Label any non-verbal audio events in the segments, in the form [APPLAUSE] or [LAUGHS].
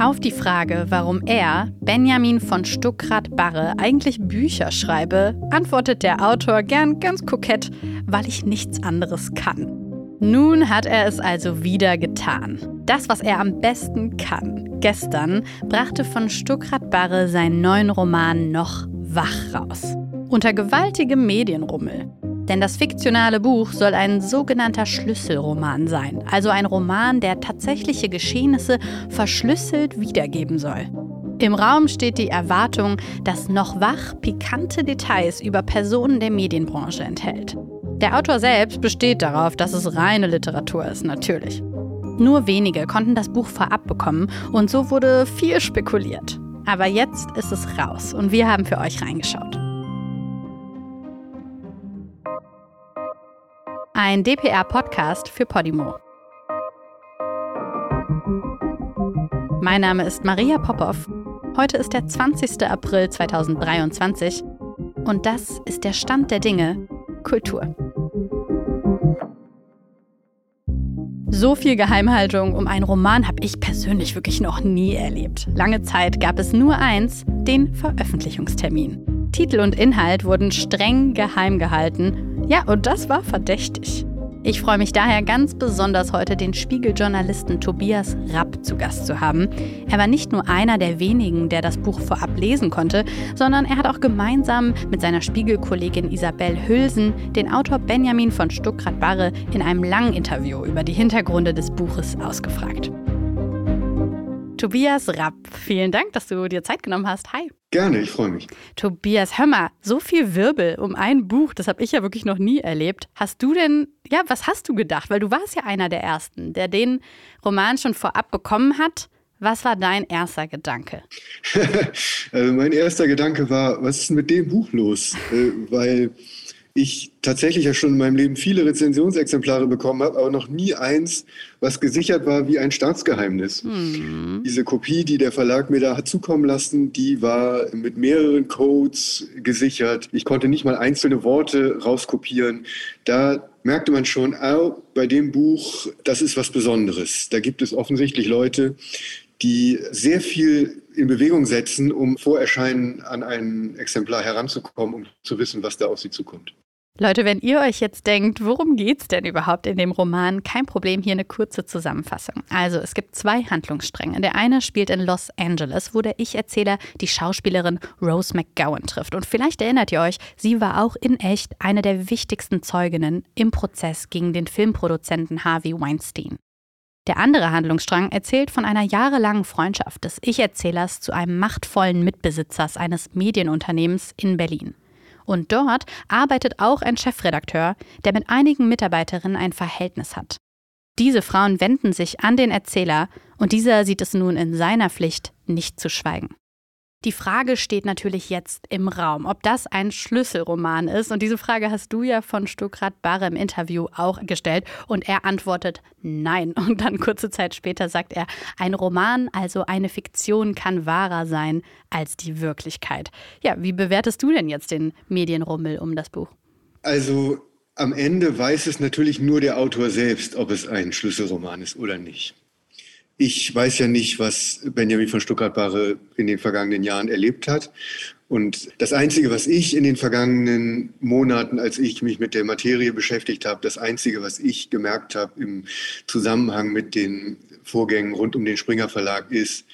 Auf die Frage, warum er, Benjamin von Stuckrad-Barre, eigentlich Bücher schreibe, antwortet der Autor gern ganz kokett, weil ich nichts anderes kann. Nun hat er es also wieder getan. Das, was er am besten kann. Gestern brachte von Stuckrad-Barre seinen neuen Roman Noch wach raus. Unter gewaltigem Medienrummel. Denn das fiktionale Buch soll ein sogenannter Schlüsselroman sein, also ein Roman, der tatsächliche Geschehnisse verschlüsselt wiedergeben soll. Im Raum steht die Erwartung, dass noch wach pikante Details über Personen der Medienbranche enthält. Der Autor selbst besteht darauf, dass es reine Literatur ist, natürlich. Nur wenige konnten das Buch vorab bekommen und so wurde viel spekuliert. Aber jetzt ist es raus und wir haben für euch reingeschaut. Ein DPR-Podcast für Podimo. Mein Name ist Maria Popov. Heute ist der 20. April 2023 und das ist der Stand der Dinge Kultur. So viel Geheimhaltung um einen Roman habe ich persönlich wirklich noch nie erlebt. Lange Zeit gab es nur eins, den Veröffentlichungstermin. Titel und Inhalt wurden streng geheim gehalten ja, und das war verdächtig. Ich freue mich daher ganz besonders heute den Spiegeljournalisten Tobias Rapp zu Gast zu haben. Er war nicht nur einer der wenigen, der das Buch vorab lesen konnte, sondern er hat auch gemeinsam mit seiner Spiegelkollegin Isabel Hülsen den Autor Benjamin von Stuckrad-Barre in einem langen Interview über die Hintergründe des Buches ausgefragt. Tobias Rapp, vielen Dank, dass du dir Zeit genommen hast. Hi. Gerne, ich freue mich. Tobias, hör mal, so viel Wirbel um ein Buch, das habe ich ja wirklich noch nie erlebt. Hast du denn, ja, was hast du gedacht? Weil du warst ja einer der Ersten, der den Roman schon vorab bekommen hat. Was war dein erster Gedanke? [LAUGHS] also mein erster Gedanke war, was ist mit dem Buch los? äh, weil ich tatsächlich ja schon in meinem Leben viele Rezensionsexemplare bekommen habe, aber noch nie eins, was gesichert war wie ein Staatsgeheimnis. Mhm. Diese Kopie, die der Verlag mir da hat zukommen lassen, die war mit mehreren Codes gesichert. Ich konnte nicht mal einzelne Worte rauskopieren. Da merkte man schon, oh, bei dem Buch, das ist was Besonderes. Da gibt es offensichtlich Leute, die sehr viel in Bewegung setzen, um vor Erscheinen an ein Exemplar heranzukommen, um zu wissen, was da auf sie zukommt. Leute, wenn ihr euch jetzt denkt, worum geht es denn überhaupt in dem Roman? Kein Problem, hier eine kurze Zusammenfassung. Also, es gibt zwei Handlungsstränge. Der eine spielt in Los Angeles, wo der Ich-Erzähler die Schauspielerin Rose McGowan trifft. Und vielleicht erinnert ihr euch, sie war auch in echt eine der wichtigsten Zeuginnen im Prozess gegen den Filmproduzenten Harvey Weinstein. Der andere Handlungsstrang erzählt von einer jahrelangen Freundschaft des Ich-Erzählers zu einem machtvollen Mitbesitzers eines Medienunternehmens in Berlin. Und dort arbeitet auch ein Chefredakteur, der mit einigen Mitarbeiterinnen ein Verhältnis hat. Diese Frauen wenden sich an den Erzähler und dieser sieht es nun in seiner Pflicht, nicht zu schweigen. Die Frage steht natürlich jetzt im Raum, ob das ein Schlüsselroman ist. Und diese Frage hast du ja von Stuckrad Barre im Interview auch gestellt. Und er antwortet nein. [LAUGHS] Und dann kurze Zeit später sagt er, ein Roman, also eine Fiktion, kann wahrer sein als die Wirklichkeit. Ja, wie bewertest du denn jetzt den Medienrummel um das Buch? Also am Ende weiß es natürlich nur der Autor selbst, ob es ein Schlüsselroman ist oder nicht. Ich weiß ja nicht, was Benjamin von Stuttgart-Barre in den vergangenen Jahren erlebt hat. Und das Einzige, was ich in den vergangenen Monaten, als ich mich mit der Materie beschäftigt habe, das Einzige, was ich gemerkt habe im Zusammenhang mit den Vorgängen rund um den Springer Verlag, ist,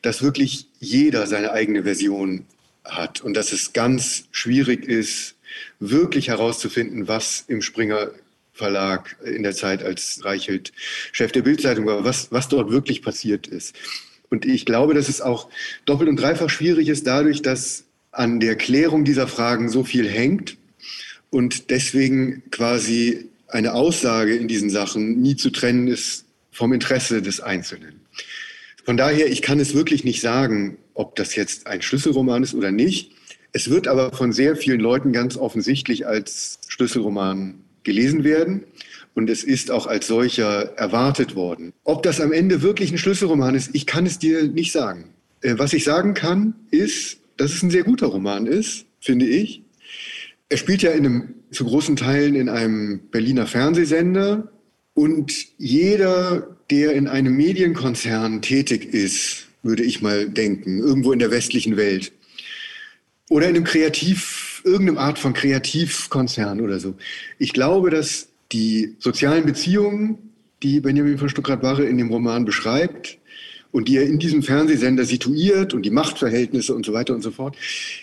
dass wirklich jeder seine eigene Version hat und dass es ganz schwierig ist, wirklich herauszufinden, was im Springer Verlag in der Zeit, als Reichelt Chef der Bildzeitung war, was, was dort wirklich passiert ist. Und ich glaube, dass es auch doppelt und dreifach schwierig ist, dadurch, dass an der Klärung dieser Fragen so viel hängt und deswegen quasi eine Aussage in diesen Sachen nie zu trennen ist vom Interesse des Einzelnen. Von daher, ich kann es wirklich nicht sagen, ob das jetzt ein Schlüsselroman ist oder nicht. Es wird aber von sehr vielen Leuten ganz offensichtlich als Schlüsselroman gelesen werden. Und es ist auch als solcher erwartet worden. Ob das am Ende wirklich ein Schlüsselroman ist, ich kann es dir nicht sagen. Äh, was ich sagen kann, ist, dass es ein sehr guter Roman ist, finde ich. Er spielt ja in einem, zu großen Teilen in einem Berliner Fernsehsender und jeder der in einem Medienkonzern tätig ist, würde ich mal denken, irgendwo in der westlichen Welt. Oder in einem Kreativ, irgendeinem Art von Kreativkonzern oder so. Ich glaube, dass die sozialen Beziehungen, die Benjamin von Stuckrad-Barre in dem Roman beschreibt, und die er in diesem Fernsehsender situiert und die Machtverhältnisse und so weiter und so fort.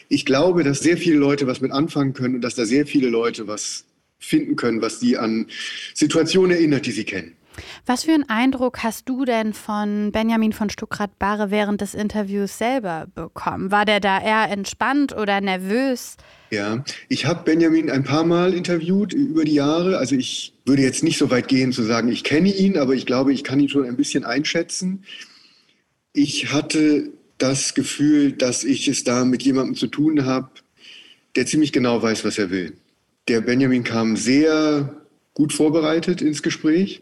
Ich glaube, dass sehr viele Leute was mit anfangen können und dass da sehr viele Leute was finden können, was sie an Situationen erinnert, die sie kennen. Was für einen Eindruck hast du denn von Benjamin von Stuckrad-Barre während des Interviews selber bekommen? War der da eher entspannt oder nervös? Ja, ich habe Benjamin ein paar Mal interviewt über die Jahre. Also ich würde jetzt nicht so weit gehen zu sagen, ich kenne ihn, aber ich glaube, ich kann ihn schon ein bisschen einschätzen. Ich hatte das Gefühl, dass ich es da mit jemandem zu tun habe, der ziemlich genau weiß, was er will. Der Benjamin kam sehr gut vorbereitet ins Gespräch.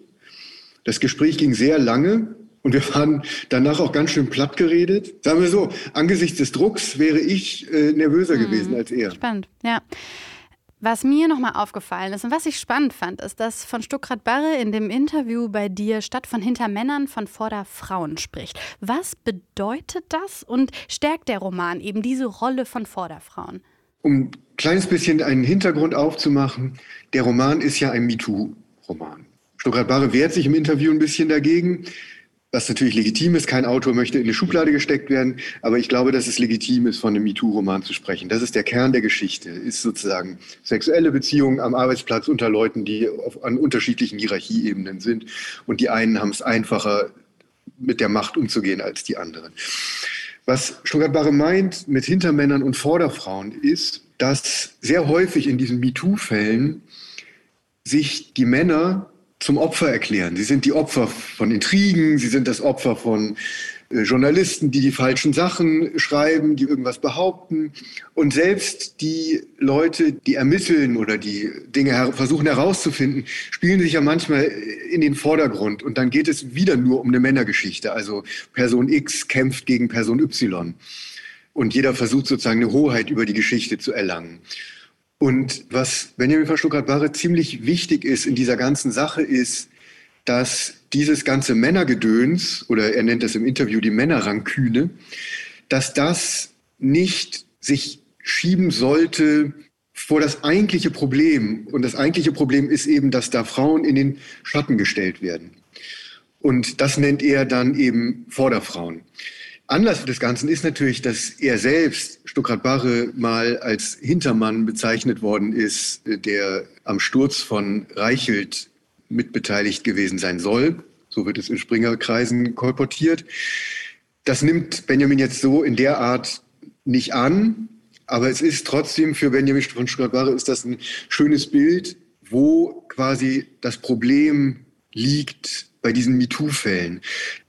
Das Gespräch ging sehr lange und wir waren danach auch ganz schön platt geredet. Sagen wir so, angesichts des Drucks wäre ich äh, nervöser hm, gewesen als er. Spannend, ja. Was mir nochmal aufgefallen ist und was ich spannend fand, ist, dass von Stuckrad Barre in dem Interview bei dir statt von hinter Männern von vorder Frauen spricht. Was bedeutet das und stärkt der Roman eben diese Rolle von Vorderfrauen? Um ein kleines bisschen einen Hintergrund aufzumachen, der Roman ist ja ein MeToo-Roman. Stuckrad Barre wehrt sich im Interview ein bisschen dagegen was natürlich legitim ist. Kein Autor möchte in eine Schublade gesteckt werden, aber ich glaube, dass es legitim ist, von einem MeToo-Roman zu sprechen. Das ist der Kern der Geschichte, ist sozusagen sexuelle Beziehungen am Arbeitsplatz unter Leuten, die auf, an unterschiedlichen Hierarchieebenen sind. Und die einen haben es einfacher, mit der Macht umzugehen als die anderen. Was Stuttgart-Barre meint mit Hintermännern und Vorderfrauen ist, dass sehr häufig in diesen MeToo-Fällen sich die Männer zum Opfer erklären. Sie sind die Opfer von Intrigen, sie sind das Opfer von äh, Journalisten, die die falschen Sachen schreiben, die irgendwas behaupten. Und selbst die Leute, die ermitteln oder die Dinge versuchen herauszufinden, spielen sich ja manchmal in den Vordergrund. Und dann geht es wieder nur um eine Männergeschichte. Also Person X kämpft gegen Person Y. Und jeder versucht sozusagen eine Hoheit über die Geschichte zu erlangen. Und was Benjamin von Stuttgart-Barre ziemlich wichtig ist in dieser ganzen Sache, ist, dass dieses ganze Männergedöns, oder er nennt das im Interview die Männerranküne, dass das nicht sich schieben sollte vor das eigentliche Problem. Und das eigentliche Problem ist eben, dass da Frauen in den Schatten gestellt werden. Und das nennt er dann eben Vorderfrauen. Anlass des Ganzen ist natürlich, dass er selbst, Stuckrad Barre, mal als Hintermann bezeichnet worden ist, der am Sturz von Reichelt mitbeteiligt gewesen sein soll. So wird es in Springerkreisen kolportiert. Das nimmt Benjamin jetzt so in der Art nicht an, aber es ist trotzdem für Benjamin von Stuckrad-Barre ist das ein schönes Bild, wo quasi das Problem liegt, bei diesen MeToo-Fällen,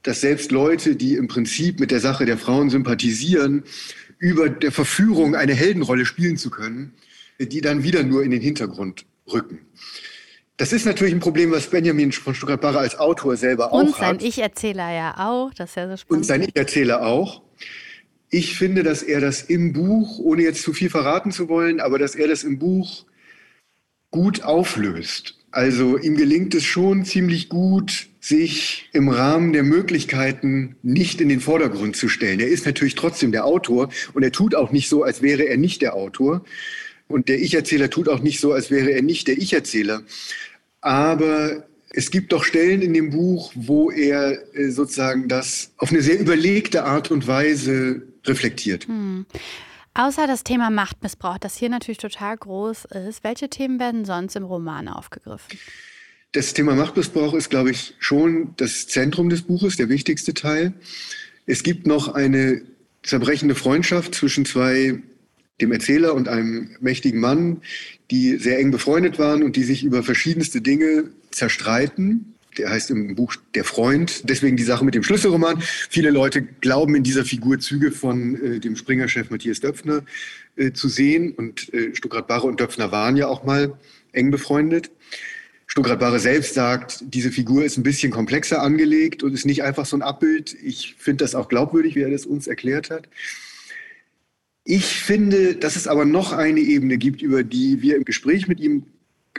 dass selbst Leute, die im Prinzip mit der Sache der Frauen sympathisieren, über der Verführung eine Heldenrolle spielen zu können, die dann wieder nur in den Hintergrund rücken. Das ist natürlich ein Problem, was Benjamin von Stuttgart-Barre als Autor selber auch hat. Und sein Ich-Erzähler ja auch, das ist ja so spannend. Und sein Ich-Erzähler auch. Ich finde, dass er das im Buch, ohne jetzt zu viel verraten zu wollen, aber dass er das im Buch gut auflöst. Also ihm gelingt es schon ziemlich gut, sich im Rahmen der Möglichkeiten nicht in den Vordergrund zu stellen. Er ist natürlich trotzdem der Autor und er tut auch nicht so, als wäre er nicht der Autor. Und der Ich-Erzähler tut auch nicht so, als wäre er nicht der Ich-Erzähler. Aber es gibt doch Stellen in dem Buch, wo er äh, sozusagen das auf eine sehr überlegte Art und Weise reflektiert. Hm. Außer das Thema Machtmissbrauch, das hier natürlich total groß ist, welche Themen werden sonst im Roman aufgegriffen? Das Thema Machtmissbrauch ist, glaube ich, schon das Zentrum des Buches, der wichtigste Teil. Es gibt noch eine zerbrechende Freundschaft zwischen zwei, dem Erzähler und einem mächtigen Mann, die sehr eng befreundet waren und die sich über verschiedenste Dinge zerstreiten der heißt im Buch Der Freund. Deswegen die Sache mit dem Schlüsselroman. Viele Leute glauben in dieser Figur Züge von äh, dem Springer-Chef Matthias Döpfner äh, zu sehen. Und äh, Stuckrad-Barre und Döpfner waren ja auch mal eng befreundet. Stuckrad-Barre selbst sagt, diese Figur ist ein bisschen komplexer angelegt und ist nicht einfach so ein Abbild. Ich finde das auch glaubwürdig, wie er das uns erklärt hat. Ich finde, dass es aber noch eine Ebene gibt, über die wir im Gespräch mit ihm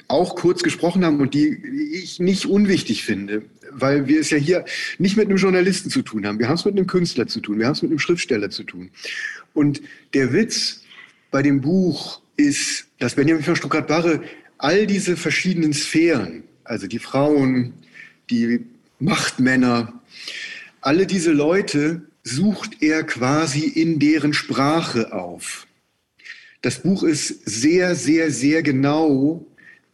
auch kurz gesprochen haben und die ich nicht unwichtig finde, weil wir es ja hier nicht mit einem Journalisten zu tun haben. Wir haben es mit einem Künstler zu tun, wir haben es mit einem Schriftsteller zu tun. Und der Witz bei dem Buch ist, dass Benjamin von Stuttgart-Barre all diese verschiedenen Sphären, also die Frauen, die Machtmänner, alle diese Leute sucht er quasi in deren Sprache auf. Das Buch ist sehr, sehr, sehr genau,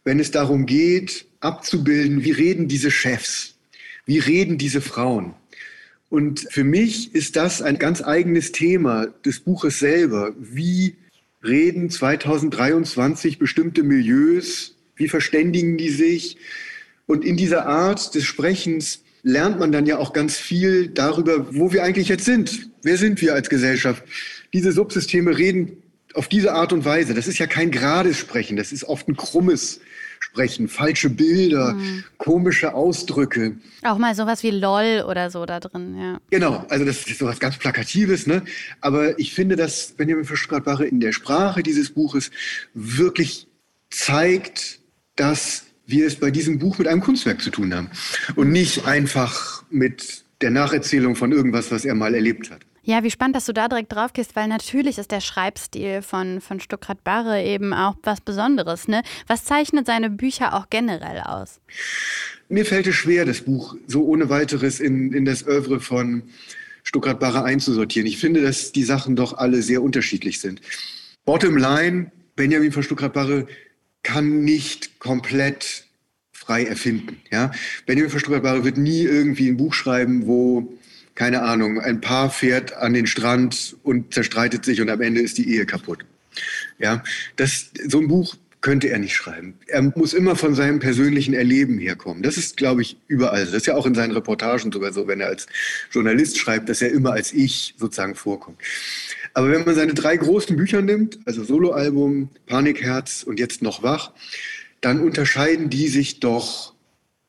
wenn es darum geht, abzubilden, wie reden diese Chefs, wie reden diese Frauen. Und für mich ist das ein ganz eigenes Thema des Buches selber. Wie reden 2023 bestimmte Milieus? Wie verständigen die sich? Und in dieser Art des Sprechens lernt man dann ja auch ganz viel darüber, wo wir eigentlich jetzt sind. Wer sind wir als Gesellschaft? Diese Subsysteme reden auf diese Art und Weise. Das ist ja kein gerades Sprechen, das ist oft ein krummes Sprechen, falsche Bilder, mhm. komische Ausdrücke. Auch mal sowas wie LOL oder so da drin, ja. Genau, also das ist sowas ganz Plakatives, ne? Aber ich finde, dass Benjamin Fischgradbache in der Sprache dieses Buches wirklich zeigt, dass wir es bei diesem Buch mit einem Kunstwerk zu tun haben und nicht einfach mit der Nacherzählung von irgendwas, was er mal erlebt hat. Ja, wie spannend, dass du da direkt drauf gehst, weil natürlich ist der Schreibstil von, von Stuckrad Barre eben auch was Besonderes. Ne? Was zeichnet seine Bücher auch generell aus? Mir fällt es schwer, das Buch so ohne weiteres in, in das Övre von Stuckrad Barre einzusortieren. Ich finde, dass die Sachen doch alle sehr unterschiedlich sind. Bottom line, Benjamin von Stuckrad Barre kann nicht komplett frei erfinden. Ja? Benjamin von Stuckrad Barre wird nie irgendwie ein Buch schreiben, wo keine Ahnung, ein Paar fährt an den Strand und zerstreitet sich und am Ende ist die Ehe kaputt. Ja, das, so ein Buch könnte er nicht schreiben. Er muss immer von seinem persönlichen Erleben herkommen. Das ist, glaube ich, überall. Das ist ja auch in seinen Reportagen sogar so, wenn er als Journalist schreibt, dass er immer als Ich sozusagen vorkommt. Aber wenn man seine drei großen Bücher nimmt, also Soloalbum, Panikherz und jetzt noch wach, dann unterscheiden die sich doch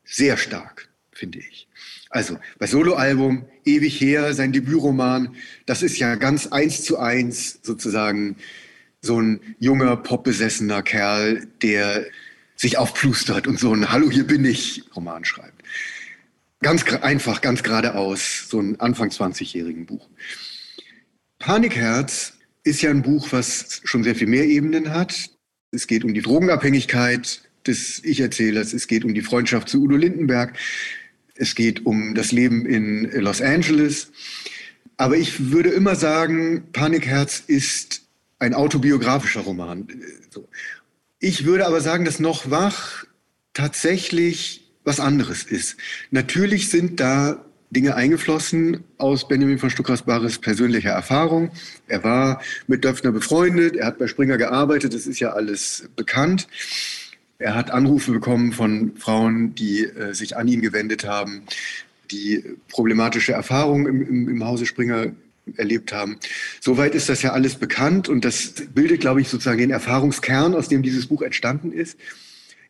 sehr stark, finde ich. Also bei Soloalbum, ewig her, sein Debütroman, das ist ja ganz eins zu eins sozusagen so ein junger, popbesessener Kerl, der sich aufplustert und so ein Hallo, hier bin ich Roman schreibt. Ganz einfach, ganz geradeaus, so ein Anfang 20-jährigen Buch. Panikherz ist ja ein Buch, was schon sehr viel mehr Ebenen hat. Es geht um die Drogenabhängigkeit des Ich-Erzählers, es geht um die Freundschaft zu Udo Lindenberg, es geht um das Leben in Los Angeles. Aber ich würde immer sagen, Panikherz ist ein autobiografischer Roman. Ich würde aber sagen, dass Noch wach tatsächlich was anderes ist. Natürlich sind da Dinge eingeflossen aus Benjamin von Stuckrad-Barres persönlicher Erfahrung. Er war mit Döpfner befreundet, er hat bei Springer gearbeitet, das ist ja alles bekannt. Er hat Anrufe bekommen von Frauen, die äh, sich an ihn gewendet haben, die problematische Erfahrungen im, im, im Hause Springer erlebt haben. Soweit ist das ja alles bekannt und das bildet, glaube ich, sozusagen den Erfahrungskern, aus dem dieses Buch entstanden ist.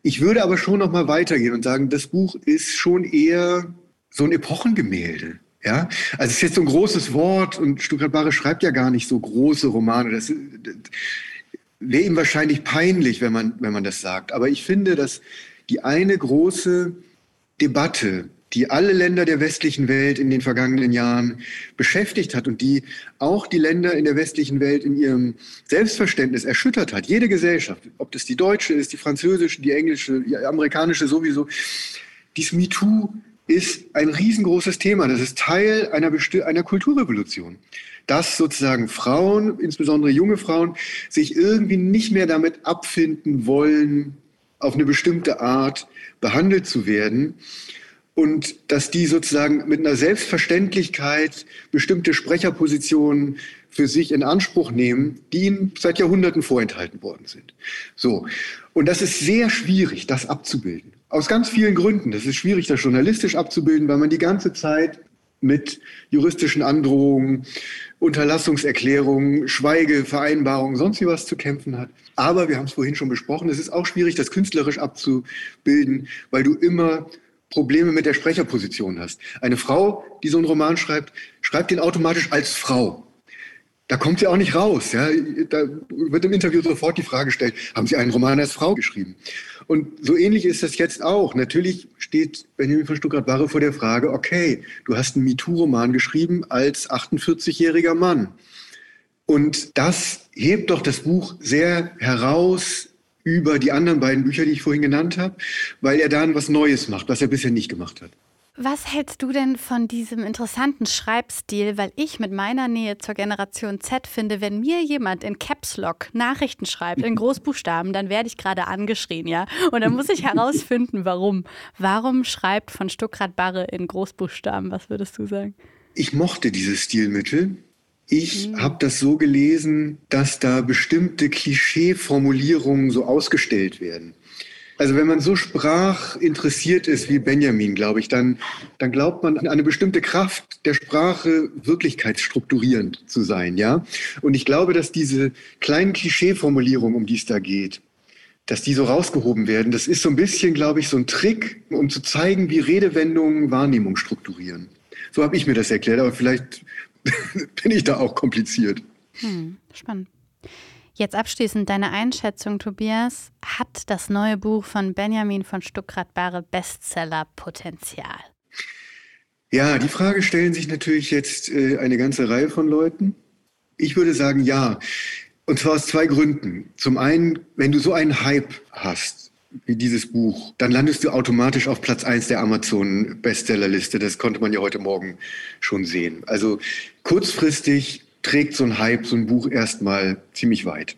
Ich würde aber schon noch mal weitergehen und sagen, das Buch ist schon eher so ein Epochengemälde. Ja, also es ist jetzt so ein großes Wort und Stuttgart Barre schreibt ja gar nicht so große Romane. Das, wäre ihm wahrscheinlich peinlich, wenn man, wenn man das sagt. Aber ich finde, dass die eine große Debatte, die alle Länder der westlichen Welt in den vergangenen Jahren beschäftigt hat und die auch die Länder in der westlichen Welt in ihrem Selbstverständnis erschüttert hat. Jede Gesellschaft, ob das die deutsche ist, die französische, die englische, die amerikanische sowieso. Dies MeToo ist ein riesengroßes Thema. Das ist Teil einer, einer Kulturrevolution dass sozusagen Frauen, insbesondere junge Frauen, sich irgendwie nicht mehr damit abfinden wollen, auf eine bestimmte Art behandelt zu werden und dass die sozusagen mit einer Selbstverständlichkeit bestimmte Sprecherpositionen für sich in Anspruch nehmen, die ihnen seit Jahrhunderten vorenthalten worden sind. So. Und das ist sehr schwierig, das abzubilden. Aus ganz vielen Gründen. Das ist schwierig, das journalistisch abzubilden, weil man die ganze Zeit mit juristischen Androhungen, Unterlassungserklärungen, Schweigevereinbarungen, sonst wie was zu kämpfen hat. Aber wir haben es vorhin schon besprochen, es ist auch schwierig, das künstlerisch abzubilden, weil du immer Probleme mit der Sprecherposition hast. Eine Frau, die so einen Roman schreibt, schreibt den automatisch als Frau. Da kommt sie auch nicht raus. Ja? Da wird im Interview sofort die Frage gestellt, haben Sie einen Roman als Frau geschrieben? Und so ähnlich ist das jetzt auch. Natürlich steht Benjamin von Stuttgart-Barre vor der Frage, okay, du hast einen MeToo-Roman geschrieben als 48-jähriger Mann. Und das hebt doch das Buch sehr heraus über die anderen beiden Bücher, die ich vorhin genannt habe, weil er dann was Neues macht, was er bisher nicht gemacht hat. Was hältst du denn von diesem interessanten Schreibstil? Weil ich mit meiner Nähe zur Generation Z finde, wenn mir jemand in Caps Lock Nachrichten schreibt, in Großbuchstaben, dann werde ich gerade angeschrien, ja? Und dann muss ich herausfinden, warum. Warum schreibt von Stuckrad Barre in Großbuchstaben? Was würdest du sagen? Ich mochte dieses Stilmittel. Ich mhm. habe das so gelesen, dass da bestimmte Klischeeformulierungen so ausgestellt werden. Also wenn man so sprachinteressiert ist wie Benjamin, glaube ich, dann, dann glaubt man an eine bestimmte Kraft der Sprache wirklichkeitsstrukturierend zu sein, ja. Und ich glaube, dass diese kleinen Klischeeformulierungen, um die es da geht, dass die so rausgehoben werden, das ist so ein bisschen, glaube ich, so ein Trick, um zu zeigen, wie Redewendungen Wahrnehmung strukturieren. So habe ich mir das erklärt, aber vielleicht [LAUGHS] bin ich da auch kompliziert. Hm, spannend. Jetzt abschließend deine Einschätzung, Tobias. Hat das neue Buch von Benjamin von Stuckrad-Barre Bestseller-Potenzial? Ja, die Frage stellen sich natürlich jetzt äh, eine ganze Reihe von Leuten. Ich würde sagen, ja. Und zwar aus zwei Gründen. Zum einen, wenn du so einen Hype hast, wie dieses Buch, dann landest du automatisch auf Platz 1 der Amazon-Bestsellerliste. Das konnte man ja heute Morgen schon sehen. Also kurzfristig trägt so ein Hype, so ein Buch erstmal ziemlich weit.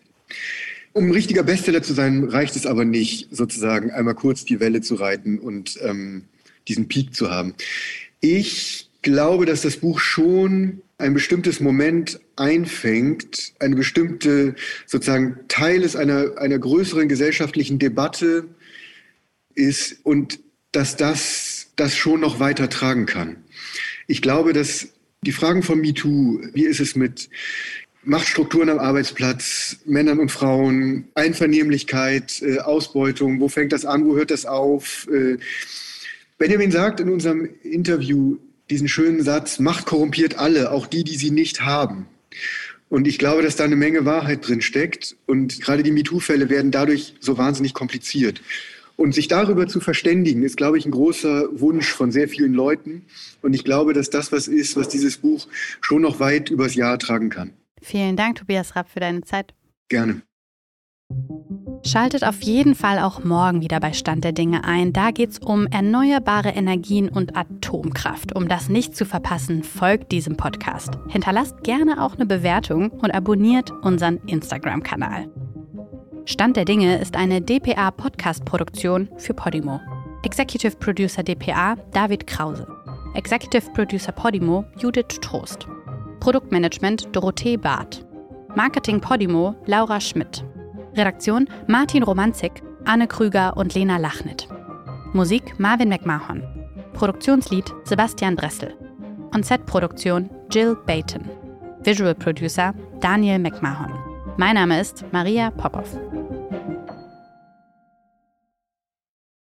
Um ein richtiger Bestseller zu sein, reicht es aber nicht, sozusagen einmal kurz die Welle zu reiten und ähm, diesen Peak zu haben. Ich glaube, dass das Buch schon ein bestimmtes Moment einfängt, eine bestimmte sozusagen Teil ist einer, einer größeren gesellschaftlichen Debatte ist und dass das das schon noch weiter tragen kann. Ich glaube, dass die Fragen von MeToo, wie ist es mit Machtstrukturen am Arbeitsplatz, Männern und Frauen, Einvernehmlichkeit, äh, Ausbeutung, wo fängt das an, wo hört das auf? Äh, Benjamin sagt in unserem Interview diesen schönen Satz, Macht korrumpiert alle, auch die, die sie nicht haben. Und ich glaube, dass da eine Menge Wahrheit drin steckt. Und gerade die MeToo-Fälle werden dadurch so wahnsinnig kompliziert. Und sich darüber zu verständigen, ist, glaube ich, ein großer Wunsch von sehr vielen Leuten. Und ich glaube, dass das was ist, was dieses Buch schon noch weit übers Jahr tragen kann. Vielen Dank, Tobias Rapp, für deine Zeit. Gerne. Schaltet auf jeden Fall auch morgen wieder bei Stand der Dinge ein. Da geht es um erneuerbare Energien und Atomkraft. Um das nicht zu verpassen, folgt diesem Podcast. Hinterlasst gerne auch eine Bewertung und abonniert unseren Instagram-Kanal. Stand der Dinge ist eine DPA-Podcast-Produktion für Podimo. Executive Producer DPA David Krause. Executive Producer Podimo Judith Trost. Produktmanagement Dorothee Barth. Marketing Podimo Laura Schmidt. Redaktion Martin Romanzik, Anne Krüger und Lena Lachnit. Musik Marvin McMahon. Produktionslied Sebastian Dressel. On-Set-Produktion Jill Bayton. Visual Producer Daniel McMahon. Mein Name ist Maria Popov.